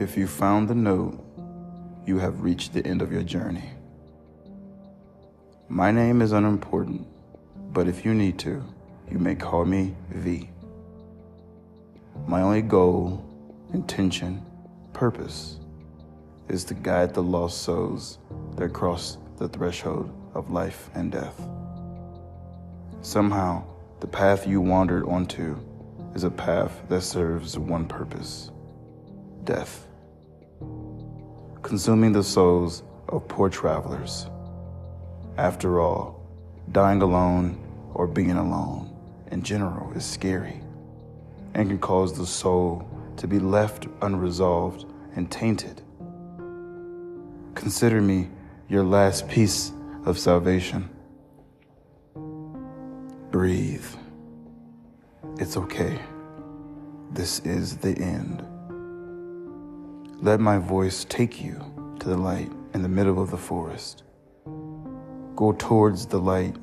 If you found the note, you have reached the end of your journey. My name is unimportant, but if you need to, you may call me V. My only goal, intention, purpose is to guide the lost souls that cross the threshold of life and death. Somehow, the path you wandered onto is a path that serves one purpose death. Consuming the souls of poor travelers. After all, dying alone or being alone in general is scary and can cause the soul to be left unresolved and tainted. Consider me your last piece of salvation. Breathe. It's okay. This is the end. Let my voice take you to the light in the middle of the forest. Go towards the light.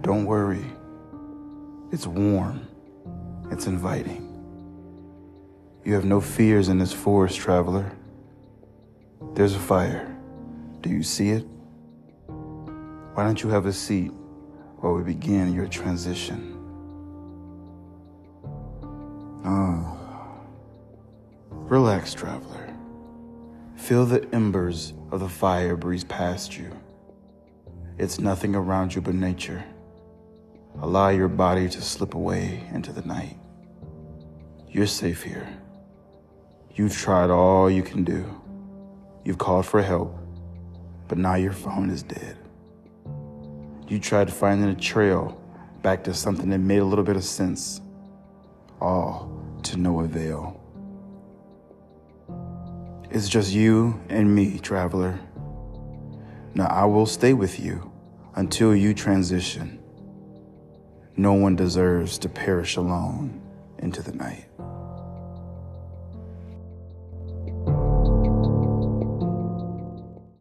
Don't worry. It's warm. It's inviting. You have no fears in this forest, traveler. There's a fire. Do you see it? Why don't you have a seat while we begin your transition? Relax, traveler. Feel the embers of the fire breeze past you. It's nothing around you but nature. Allow your body to slip away into the night. You're safe here. You've tried all you can do. You've called for help, but now your phone is dead. You tried finding a trail back to something that made a little bit of sense, all to no avail. It's just you and me, traveler. Now I will stay with you until you transition. No one deserves to perish alone into the night.